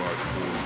God's